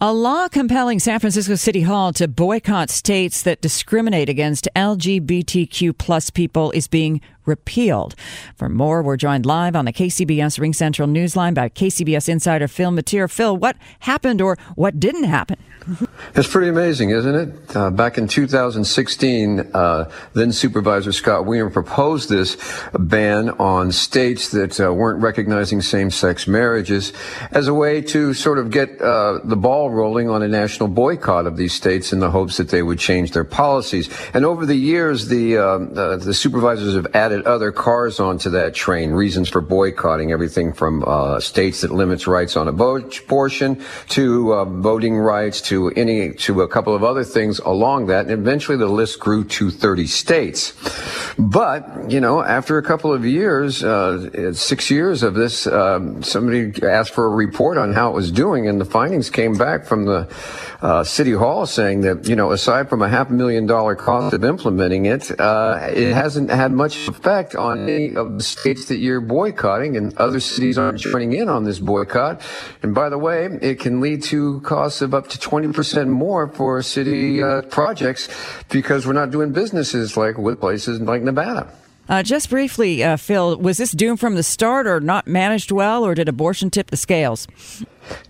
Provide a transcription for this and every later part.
A law compelling San Francisco City Hall to boycott states that discriminate against LGBTQ plus people is being repealed. For more, we're joined live on the KCBS Ring Central Newsline by KCBS insider Phil Matier. Phil, what happened or what didn't happen? It's pretty amazing, isn't it? Uh, back in 2016, uh, then Supervisor Scott Wiener proposed this ban on states that uh, weren't recognizing same-sex marriages as a way to sort of get uh, the ball rolling on a national boycott of these states in the hopes that they would change their policies. And over the years, the um, uh, the supervisors have added other cars onto that train. Reasons for boycotting everything from uh, states that limits rights on abortion to voting rights to any to a couple of other things along that, and eventually the list grew to 30 states. But you know, after a couple of years, uh, six years of this, um, somebody asked for a report on how it was doing, and the findings came back from the uh, city hall saying that you know, aside from a half a million dollar cost of implementing it, uh, it hasn't had much effect on any of the states that you're boycotting, and other cities aren't joining in on this boycott. And by the way, it can lead to costs of up to 20 percent more for city uh, projects because we're not doing businesses like with places like Nevada. Uh, just briefly, uh, Phil, was this doomed from the start or not managed well, or did abortion tip the scales?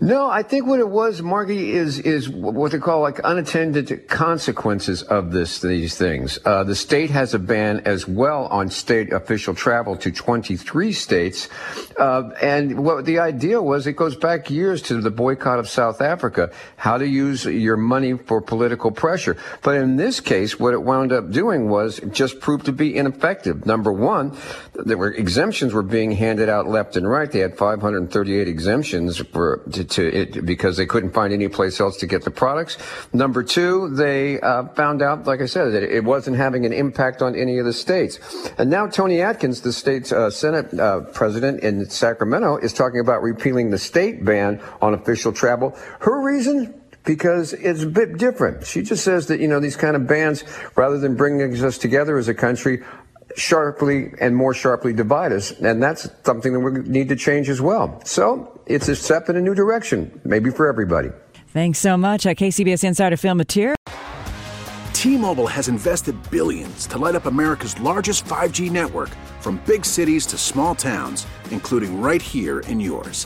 No, I think what it was, Margie, is is what they call like unattended consequences of this these things. Uh, the state has a ban as well on state official travel to 23 states, uh, and what the idea was, it goes back years to the boycott of South Africa, how to use your money for political pressure. But in this case, what it wound up doing was just proved to be ineffective. Number one, there were exemptions were being handed out left and right. They had 538 exemptions for to, to it because they couldn't find any place else to get the products. Number two, they uh, found out, like I said, that it wasn't having an impact on any of the states. And now Toni Atkins, the state's uh, Senate uh, president in Sacramento, is talking about repealing the state ban on official travel. Her reason? because it's a bit different. She just says that, you know, these kind of bans, rather than bringing us together as a country, sharply and more sharply divide us. And that's something that we need to change as well. So it's a step in a new direction, maybe for everybody. Thanks so much. Uh, KCBS Insider Phil Matier. T-Mobile has invested billions to light up America's largest 5G network from big cities to small towns, including right here in yours.